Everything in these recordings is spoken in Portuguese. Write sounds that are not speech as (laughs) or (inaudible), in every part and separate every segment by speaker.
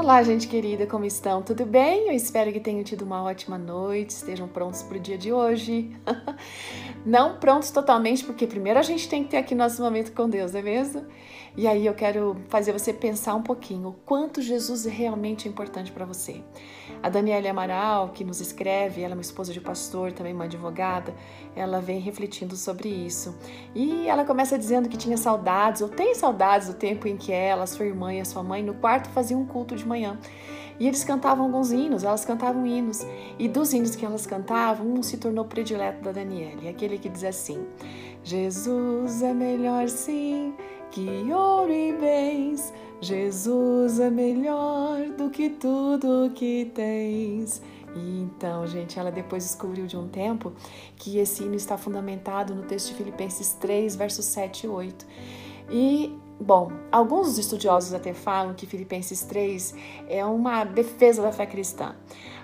Speaker 1: Olá, gente querida, como estão? Tudo bem? Eu espero que tenham tido uma ótima noite, estejam prontos para o dia de hoje. (laughs) Não prontos totalmente, porque primeiro a gente tem que ter aqui nosso momento com Deus, não é mesmo? E aí eu quero fazer você pensar um pouquinho o quanto Jesus é realmente importante para você. A Daniela Amaral, que nos escreve, ela é uma esposa de pastor, também uma advogada, ela vem refletindo sobre isso. E ela começa dizendo que tinha saudades, ou tem saudades do tempo em que ela, sua irmã e a sua mãe no quarto faziam um culto de manhã. E eles cantavam alguns hinos, elas cantavam hinos. E dos hinos que elas cantavam, um se tornou predileto da Daniela, aquele que diz assim: Jesus é melhor sim que ouro e bens. Jesus é melhor do que tudo que tens. E então, gente, ela depois descobriu de um tempo que esse hino está fundamentado no texto de Filipenses 3, versos 7 e 8. E, bom, alguns estudiosos até falam que Filipenses 3 é uma defesa da fé cristã.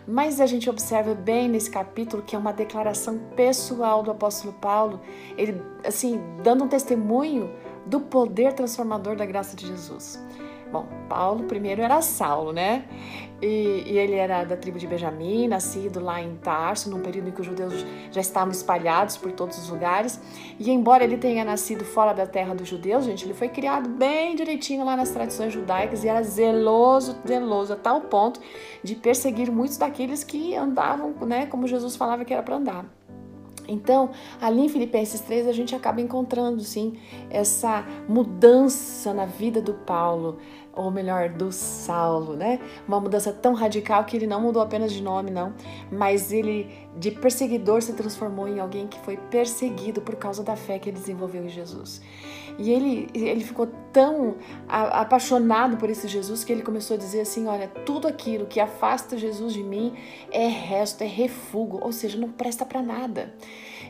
Speaker 1: Mas a gente observa bem nesse capítulo que é uma declaração pessoal do apóstolo Paulo, ele assim, dando um testemunho do poder transformador da graça de Jesus. Bom, Paulo primeiro era Saulo, né? E, e, ele era da tribo de Benjamim, nascido lá em Tarso, num período em que os judeus já estavam espalhados por todos os lugares. E embora ele tenha nascido fora da terra dos judeus, gente, ele foi criado bem direitinho lá nas tradições judaicas e era zeloso, zeloso, a tal ponto de perseguir muitos daqueles que andavam, né, como Jesus falava que era para andar. Então, ali em Filipenses 3, a gente acaba encontrando, sim, essa mudança na vida do Paulo, ou melhor, do Saulo, né? Uma mudança tão radical que ele não mudou apenas de nome, não, mas ele, de perseguidor, se transformou em alguém que foi perseguido por causa da fé que ele desenvolveu em Jesus. E ele, ele ficou tão apaixonado por esse Jesus que ele começou a dizer assim: olha, tudo aquilo que afasta Jesus de mim é resto, é refúgio, ou seja, não presta para nada.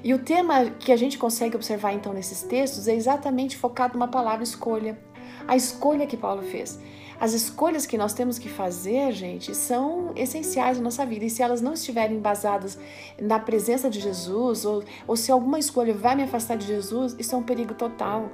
Speaker 1: E o tema que a gente consegue observar então nesses textos é exatamente focado numa palavra escolha. A escolha que Paulo fez. As escolhas que nós temos que fazer, gente, são essenciais na nossa vida. E se elas não estiverem baseadas na presença de Jesus, ou, ou se alguma escolha vai me afastar de Jesus, isso é um perigo total.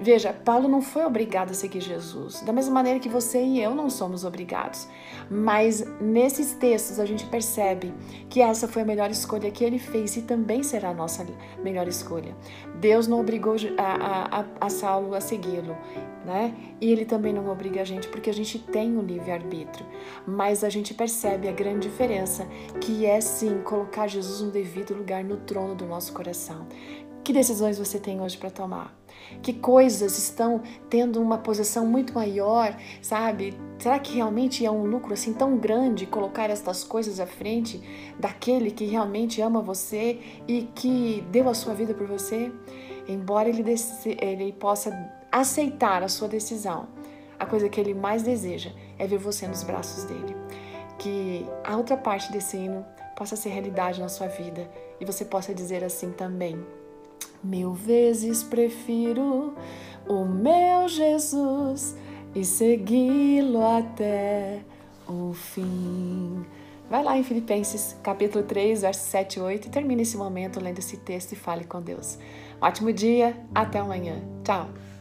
Speaker 1: Veja, Paulo não foi obrigado a seguir Jesus, da mesma maneira que você e eu não somos obrigados. Mas nesses textos a gente percebe que essa foi a melhor escolha que ele fez e também será a nossa melhor escolha. Deus não obrigou a, a, a Saulo a segui-lo, né? E ele também não obriga a gente porque a gente tem o livre-arbítrio. Mas a gente percebe a grande diferença que é sim colocar Jesus no devido lugar no trono do nosso coração. Que decisões você tem hoje para tomar? Que coisas estão tendo uma posição muito maior, sabe? Será que realmente é um lucro assim tão grande colocar estas coisas à frente daquele que realmente ama você e que deu a sua vida por você? Embora ele, ele possa aceitar a sua decisão, a coisa que ele mais deseja é ver você nos braços dele. Que a outra parte desse hino possa ser realidade na sua vida e você possa dizer assim também: Mil vezes prefiro o meu Jesus e segui-lo até o fim. Vai lá em Filipenses capítulo 3, versos 7 e 8 e termine esse momento lendo esse texto e fale com Deus. Um ótimo dia, até amanhã. Tchau!